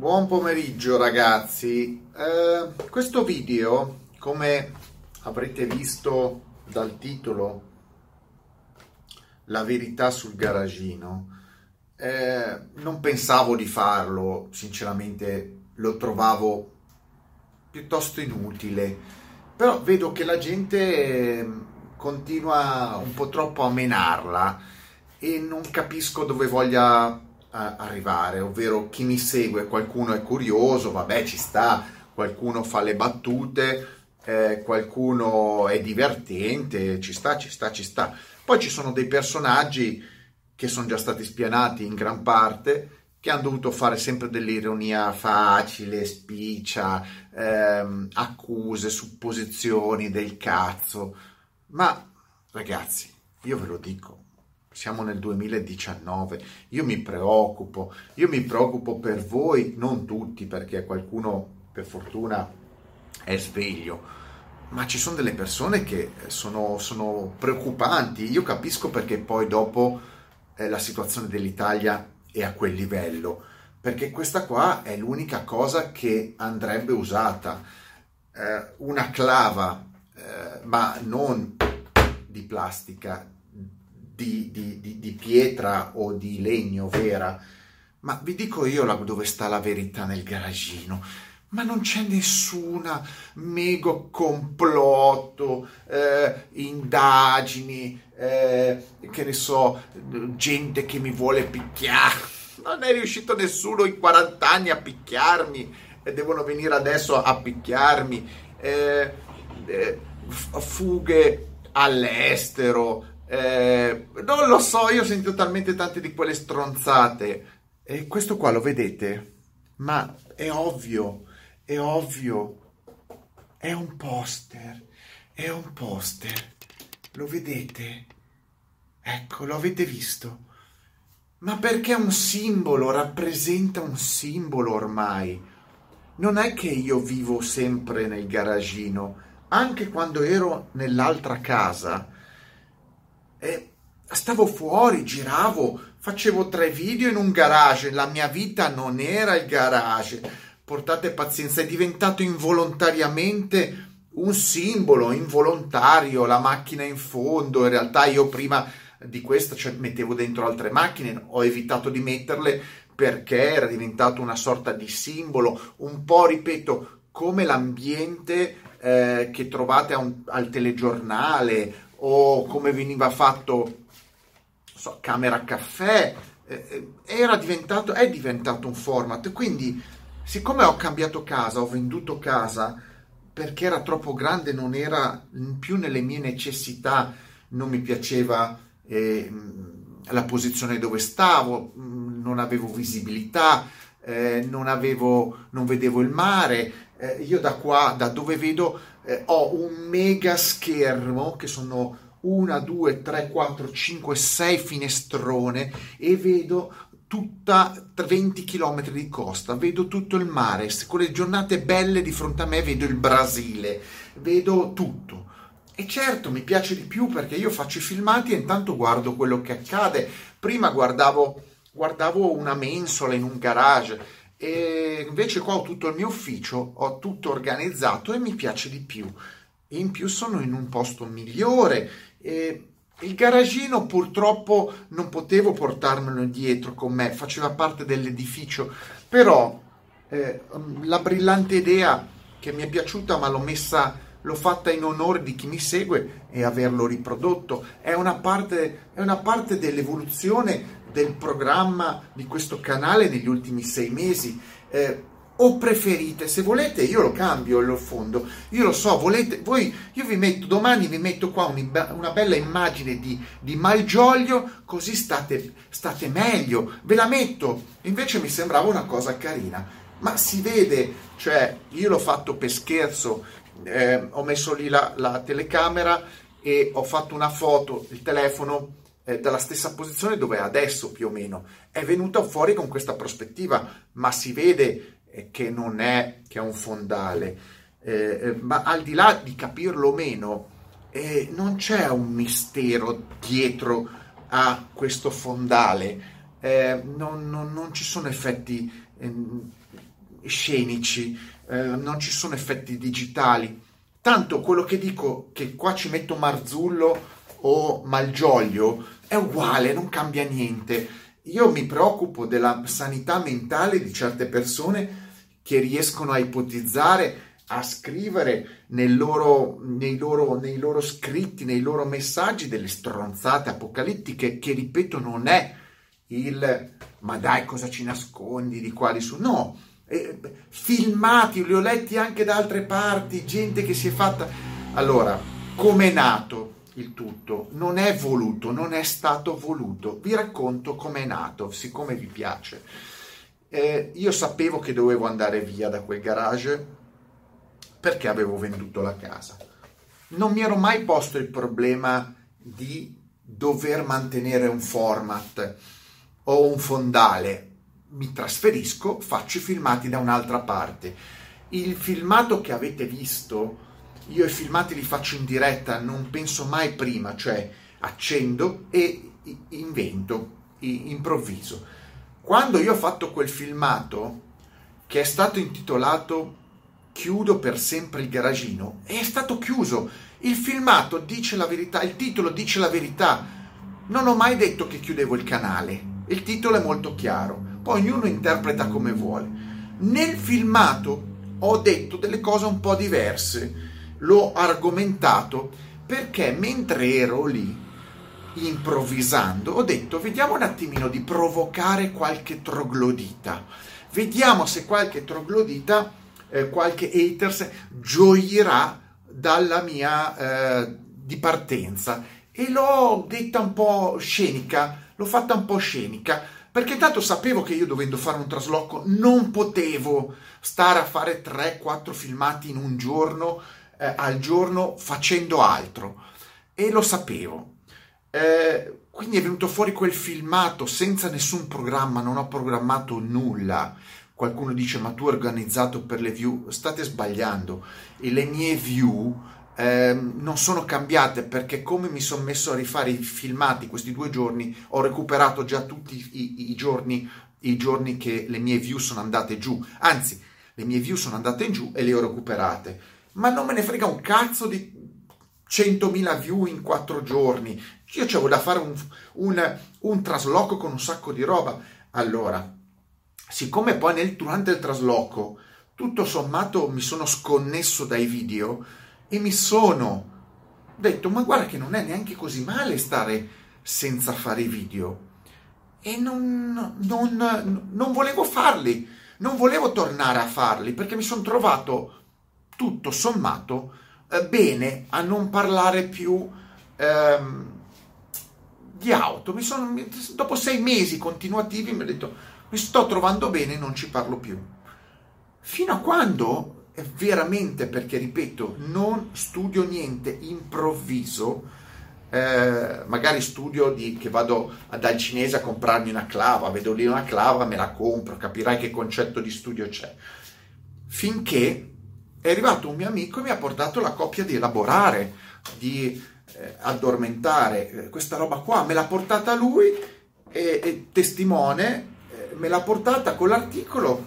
Buon pomeriggio ragazzi, eh, questo video come avrete visto dal titolo La verità sul garagino eh, non pensavo di farlo, sinceramente lo trovavo piuttosto inutile, però vedo che la gente ehm, continua un po' troppo a menarla e non capisco dove voglia arrivare, ovvero chi mi segue, qualcuno è curioso, vabbè ci sta, qualcuno fa le battute, eh, qualcuno è divertente, ci sta, ci sta, ci sta. Poi ci sono dei personaggi che sono già stati spianati in gran parte, che hanno dovuto fare sempre dell'ironia facile, spiccia, ehm, accuse, supposizioni del cazzo. Ma ragazzi, io ve lo dico, siamo nel 2019, io mi preoccupo, io mi preoccupo per voi, non tutti, perché qualcuno per fortuna è sveglio, ma ci sono delle persone che sono, sono preoccupanti, io capisco perché poi dopo eh, la situazione dell'Italia è a quel livello, perché questa qua è l'unica cosa che andrebbe usata, eh, una clava, eh, ma non di plastica, di, di, di, di, pietra o di legno vera. Ma vi dico io la, dove sta la verità nel garagino. Ma non c'è nessuna mega complotto, eh, indagini, eh, che ne so, gente che mi vuole picchiare. Non è riuscito nessuno in 40 anni a picchiarmi e devono venire adesso a picchiarmi. Eh, eh fughe all'estero, eh, non lo so, io ho sentito talmente tante di quelle stronzate. E questo qua lo vedete? Ma è ovvio, è ovvio. È un poster, è un poster. Lo vedete? Ecco, lo avete visto? Ma perché un simbolo rappresenta un simbolo ormai? Non è che io vivo sempre nel garagino, anche quando ero nell'altra casa e stavo fuori, giravo, facevo tre video in un garage, la mia vita non era il garage. Portate pazienza, è diventato involontariamente un simbolo involontario, la macchina in fondo. In realtà io prima di questa cioè, mettevo dentro altre macchine, ho evitato di metterle perché era diventato una sorta di simbolo, un po' ripeto, come l'ambiente eh, che trovate un, al telegiornale o come veniva fatto so, camera caffè, eh, eh, era diventato, è diventato un format. Quindi, siccome ho cambiato casa, ho venduto casa perché era troppo grande, non era più nelle mie necessità, non mi piaceva eh, la posizione dove stavo, non avevo visibilità, eh, non, avevo, non vedevo il mare. Eh, io da qua, da dove vedo, eh, ho un mega schermo che sono una, due, tre, quattro, cinque, sei finestrone e vedo tutta 20 km di costa, vedo tutto il mare, con le giornate belle di fronte a me vedo il Brasile, vedo tutto. E certo mi piace di più perché io faccio i filmati e intanto guardo quello che accade. Prima guardavo, guardavo una mensola in un garage e invece qua ho tutto il mio ufficio, ho tutto organizzato e mi piace di più. in più sono in un posto migliore. E il garagino purtroppo non potevo portarmelo dietro con me, faceva parte dell'edificio, però eh, la brillante idea che mi è piaciuta ma l'ho messa l'ho fatta in onore di chi mi segue e averlo riprodotto. È una parte, è una parte dell'evoluzione del programma di questo canale negli ultimi sei mesi. Eh, o preferite, se volete io lo cambio lo fondo, io lo so, volete, voi, io vi metto, domani vi metto qua una bella immagine di, di Malgioglio, così state, state meglio, ve la metto, invece mi sembrava una cosa carina, ma si vede, cioè io l'ho fatto per scherzo, eh, ho messo lì la, la, telecamera e ho fatto una foto, il telefono eh, dalla stessa posizione dove è adesso più o meno. È venuta fuori con questa prospettiva, ma si vede eh, che non è che è un fondale. Eh, eh ma al di là di capirlo o meno, eh, non c'è un mistero dietro a questo fondale. Non, non, non, ci sono effetti ehm, scenici, eh, non ci sono effetti digitali. Tanto quello che dico che qua ci metto Marzullo o Malgioglio è uguale, non cambia niente. Io mi preoccupo della sanità mentale di certe persone che riescono a ipotizzare, a scrivere loro, nei, loro, nei loro scritti, nei loro messaggi delle stronzate apocalittiche che, ripeto, non è il ma dai cosa ci nascondi di quali su... No, eh, filmati, li ho letti anche da altre parti, gente che si è fatta... Allora, come è nato il tutto? Non è voluto, non è stato voluto. Vi racconto come è nato, siccome vi piace. Eh, io sapevo che dovevo andare via da quel garage perché avevo venduto la casa. Non mi ero mai posto il problema di dover mantenere un format o un fondale. Mi trasferisco, faccio i filmati da un'altra parte. Il filmato che avete visto, io i filmati li faccio in diretta, non penso mai prima, cioè accendo e invento, improvviso. Quando io ho fatto quel filmato, che è stato intitolato chiudo per sempre il garagino è stato chiuso. Il filmato dice la verità, il titolo dice la verità. Non ho mai detto che chiudevo il canale. Il titolo è molto chiaro. Poi ognuno interpreta come vuole. Nel filmato ho detto delle cose un po' diverse. L'ho argomentato perché mentre ero lì improvvisando ho detto vediamo un attimino di provocare qualche troglodita. Vediamo se qualche troglodita eh, qualche haters gioirà dalla mia eh, partenza e l'ho detta un po' scenica, l'ho fatta un po' scenica perché tanto sapevo che io dovendo fare un trasloco non potevo stare a fare 3-4 filmati in un giorno eh, al giorno facendo altro. E lo sapevo. Eh, quindi è venuto fuori quel filmato senza nessun programma, non ho programmato nulla. Qualcuno dice ma tu hai organizzato per le view, state sbagliando. E le mie view eh, non sono cambiate perché come mi sono messo a rifare i filmati questi due giorni ho recuperato già tutti i, i, giorni, i giorni che le mie view sono andate giù, anzi le mie view sono andate giù e le ho recuperate, ma non me ne frega un cazzo di 100.000 view in quattro giorni, io avevo da fare un, un, un trasloco con un sacco di roba, allora siccome poi nel, durante il trasloco tutto sommato mi sono sconnesso dai video e mi sono detto ma guarda che non è neanche così male stare senza fare video. E non, non, non volevo farli, non volevo tornare a farli perché mi sono trovato tutto sommato eh, bene a non parlare più ehm, di auto. Mi sono, dopo sei mesi continuativi mi ho detto mi sto trovando bene, non ci parlo più. Fino a quando, veramente, perché ripeto, non studio niente, improvviso, eh, magari studio di, che vado dal cinese a comprarmi una clava, vedo lì una clava, me la compro, capirai che concetto di studio c'è. Finché è arrivato un mio amico e mi ha portato la copia di elaborare, di eh, addormentare, eh, questa roba qua, me l'ha portata lui e, e testimone me l'ha portata con l'articolo,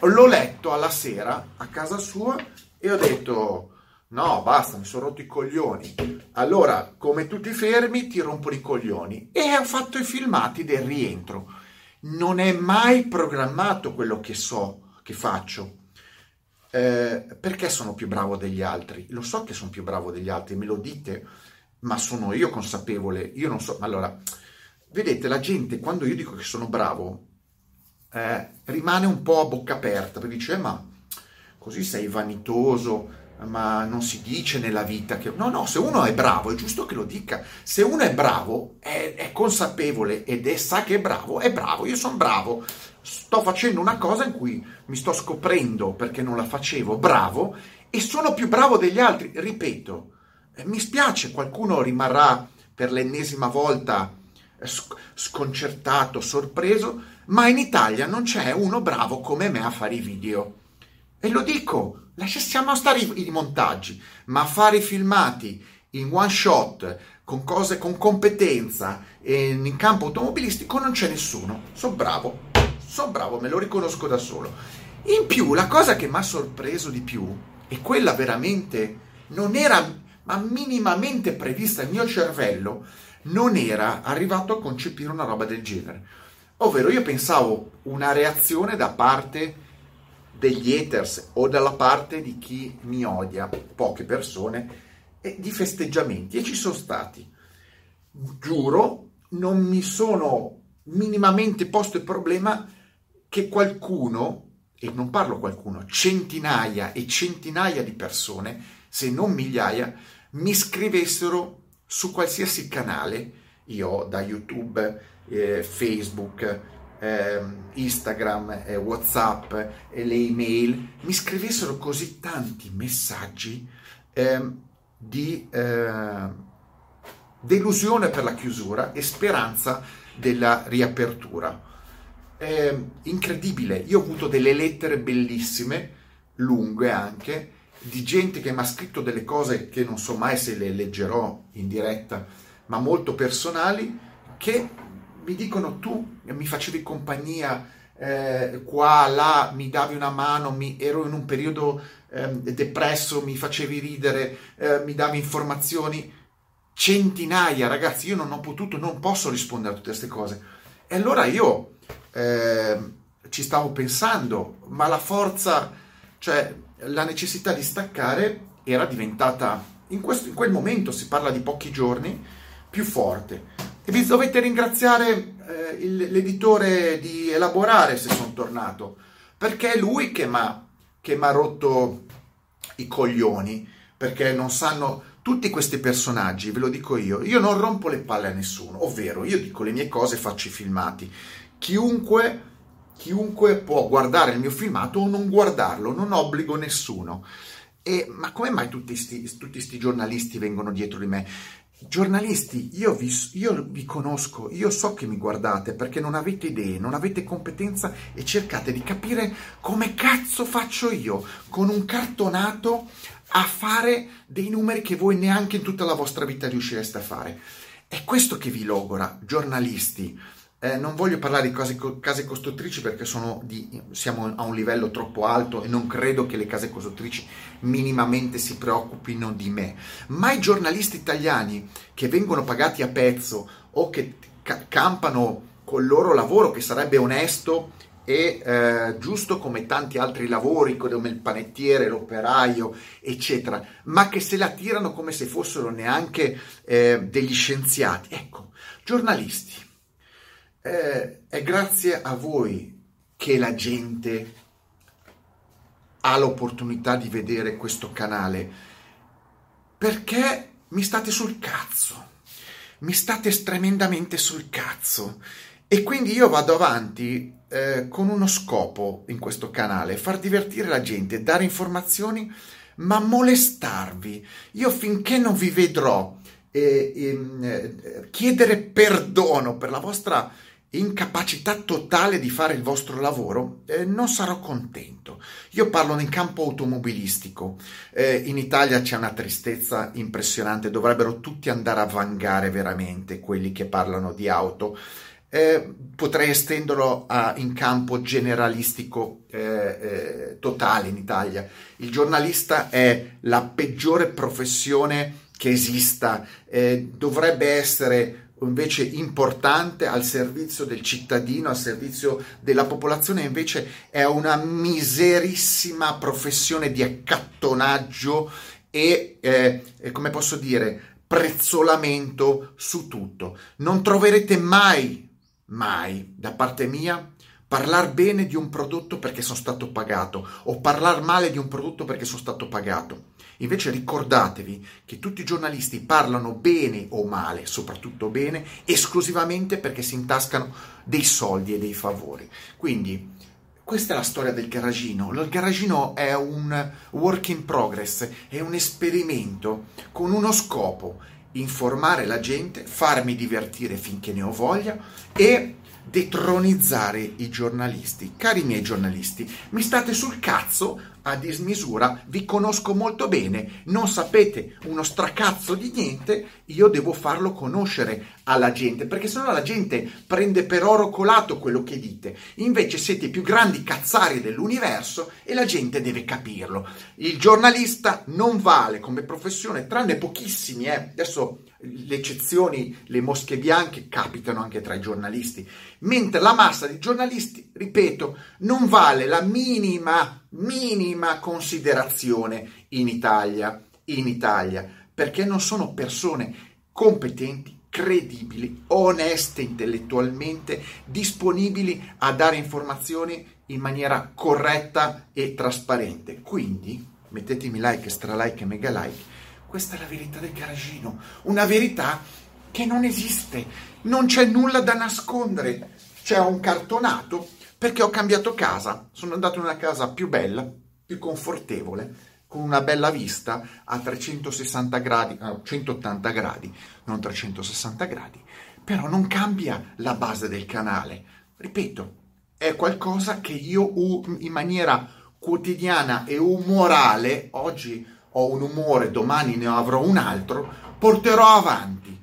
l'ho letto alla sera a casa sua e ho detto no, basta, mi sono rotto i coglioni. Allora, come tutti fermi, ti rompo i coglioni. E ho fatto i filmati del rientro. Non è mai programmato quello che so, che faccio. Eh, perché sono più bravo degli altri? Lo so che sono più bravo degli altri, me lo dite, ma sono io consapevole. Io non so. Allora, vedete, la gente, quando io dico che sono bravo, eh, rimane un po' a bocca aperta, perché dice, eh, ma così sei vanitoso, ma non si dice nella vita che... No, no, se uno è bravo è giusto che lo dica. Se uno è bravo, è, è consapevole ed è, sa che è bravo, è bravo. Io sono bravo, sto facendo una cosa in cui mi sto scoprendo perché non la facevo, bravo, e sono più bravo degli altri. Ripeto, eh, mi spiace, qualcuno rimarrà per l'ennesima volta sconcertato, sorpreso, ma in Italia non c'è uno bravo come me a fare i video. E lo dico, lasciamo stare i, i montaggi, ma fare i filmati in one shot, con cose con competenza, in campo automobilistico non c'è nessuno. Sono bravo, sono bravo, me lo riconosco da solo. In più, la cosa che mi ha sorpreso di più, e quella veramente non era ma minimamente prevista, il mio cervello non era arrivato a concepire una roba del genere. Ovvero io pensavo una reazione da parte degli haters o dalla parte di chi mi odia, poche persone, e di festeggiamenti e ci sono stati. Giuro, non mi sono minimamente posto il problema che qualcuno, e non parlo qualcuno, centinaia e centinaia di persone, se non migliaia, mi scrivessero su qualsiasi canale, io da YouTube, eh, Facebook, Instagram, eh, Whatsapp, le email, mi scrivessero così tanti messaggi ehm, di eh, delusione per la chiusura e speranza della riapertura. È incredibile, io ho avuto delle lettere bellissime, lunghe anche, di gente che mi ha scritto delle cose che non so mai se le leggerò in diretta, ma molto personali, che mi dicono tu mi facevi compagnia eh, qua, là, mi davi una mano, mi, ero in un periodo eh, depresso, mi facevi ridere, eh, mi davi informazioni, centinaia, ragazzi, io non ho potuto, non posso rispondere a tutte queste cose. E allora io ehm, ci stavo pensando, ma la forza, cioè la necessità di staccare era diventata, in, questo, in quel momento, si parla di pochi giorni, più forte. E vi dovete ringraziare eh, il, l'editore di Elaborare se sono tornato, perché è lui che mi ha rotto i coglioni, perché non sanno tutti questi personaggi, ve lo dico io, io non rompo le palle a nessuno, ovvero io dico le mie cose, faccio i filmati. Chiunque chiunque può guardare il mio filmato o non guardarlo, non obbligo nessuno. E, ma come mai tutti questi giornalisti vengono dietro di me? Giornalisti, io vi, io vi, conosco, io so che mi guardate perché non avete idee, non avete competenza e cercate di capire come cazzo faccio io con un cartonato a fare dei numeri che voi neanche in tutta la vostra vita riuscireste a fare. È questo che vi logora, giornalisti. Eh, non voglio parlare di case, case costruttrici perché di, siamo a un livello troppo alto e non credo che le case costruttrici minimamente si preoccupino di me, ma i giornalisti italiani che vengono pagati a pezzo o che ca- campano col loro lavoro che sarebbe onesto e eh, giusto come tanti altri lavori come il panettiere, l'operaio, eccetera, ma che se la tirano come se fossero neanche eh, degli scienziati. Ecco, giornalisti eh, è grazie a voi che la gente ha l'opportunità di vedere questo canale. Perché mi state sul cazzo. Mi state tremendamente sul cazzo. E quindi io vado avanti eh, con uno scopo in questo canale far divertire la gente dare informazioni ma molestarvi. Io finché non vi vedrò eh, eh, chiedere perdono per la vostra incapacità totale di fare il vostro lavoro, eh, non sarò contento. Io parlo in campo automobilistico. Eh, in Italia c'è una tristezza impressionante, dovrebbero tutti andare a vangare veramente quelli che parlano di auto. Eh, potrei estenderlo a, in campo generalistico eh, eh, totale in Italia. Il giornalista è la peggiore professione che esista, eh, dovrebbe essere invece importante al servizio del cittadino, al servizio della popolazione, invece è una miserissima professione di accattonaggio e, eh, come posso dire, prezzolamento su tutto. Non troverete mai, mai da parte mia parlare bene di un prodotto perché sono stato pagato o parlare male di un prodotto perché sono stato pagato. Invece ricordatevi che tutti i giornalisti parlano bene o male, soprattutto bene, esclusivamente perché si intascano dei soldi e dei favori. Quindi questa è la storia del garagino. Il garagino è un work in progress, è un esperimento con uno scopo, informare la gente, farmi divertire finché ne ho voglia e detronizzare i giornalisti. Cari miei giornalisti, mi state sul cazzo a dismisura, vi conosco molto bene, non sapete uno stracazzo di niente, io devo farlo conoscere alla gente, perché sennò la gente prende per oro colato quello che dite. Invece siete i più grandi cazzari dell'universo e la gente deve capirlo. Il giornalista non vale come professione, tranne pochissimi, eh. adesso le eccezioni, le mosche bianche capitano anche tra i giornalisti, mentre la massa di giornalisti, ripeto, non vale la minima, minima considerazione in Italia, in Italia, perché non sono persone competenti, credibili, oneste intellettualmente, disponibili a dare informazioni in maniera corretta e trasparente. Quindi mettetemi like, stralike e mega like questa è la verità del garagino, una verità che non esiste, non c'è nulla da nascondere. C'è un cartonato perché ho cambiato casa, sono andato in una casa più bella, più confortevole, con una bella vista a 360 gradi, no, 180 gradi, non 360 gradi, però non cambia la base del canale. Ripeto, è qualcosa che io in maniera quotidiana e umorale oggi ho un umore, domani ne avrò un altro, porterò avanti.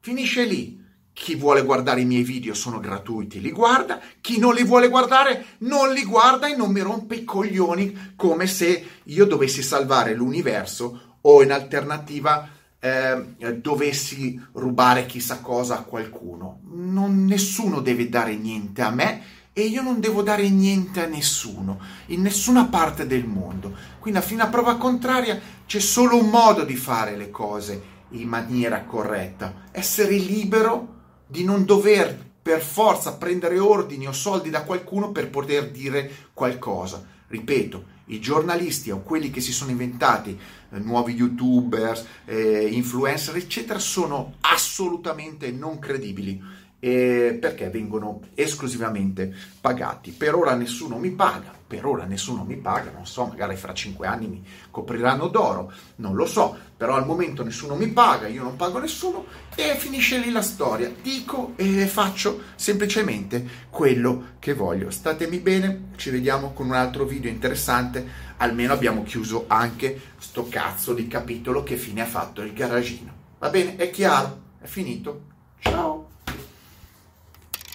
Finisce lì. Chi vuole guardare i miei video sono gratuiti, li guarda, chi non li vuole guardare non li guarda e non mi rompe i coglioni come se io dovessi salvare l'universo o in alternativa eh, dovessi rubare chissà cosa a qualcuno. Non, nessuno deve dare niente a me e io non devo dare niente a nessuno, in nessuna parte del mondo. Quindi, a fine a prova contraria, c'è solo un modo di fare le cose in maniera corretta: essere libero di non dover per forza prendere ordini o soldi da qualcuno per poter dire qualcosa. Ripeto, i giornalisti o quelli che si sono inventati eh, nuovi youtuber, eh, influencer, eccetera, sono assolutamente non credibili eh, perché vengono esclusivamente pagati. Per ora nessuno mi paga, per ora nessuno mi paga, non so, magari fra cinque anni mi copriranno d'oro, non lo so, però al momento nessuno mi paga, io non pago nessuno e finisce lì la storia. Dico e faccio semplicemente quello che voglio. Statemi bene, ci vediamo con un altro video interessante, almeno abbiamo chiuso anche sto cazzo di capitolo che fine ha fatto il garagino. Va bene, è chiaro, è finito. Ciao!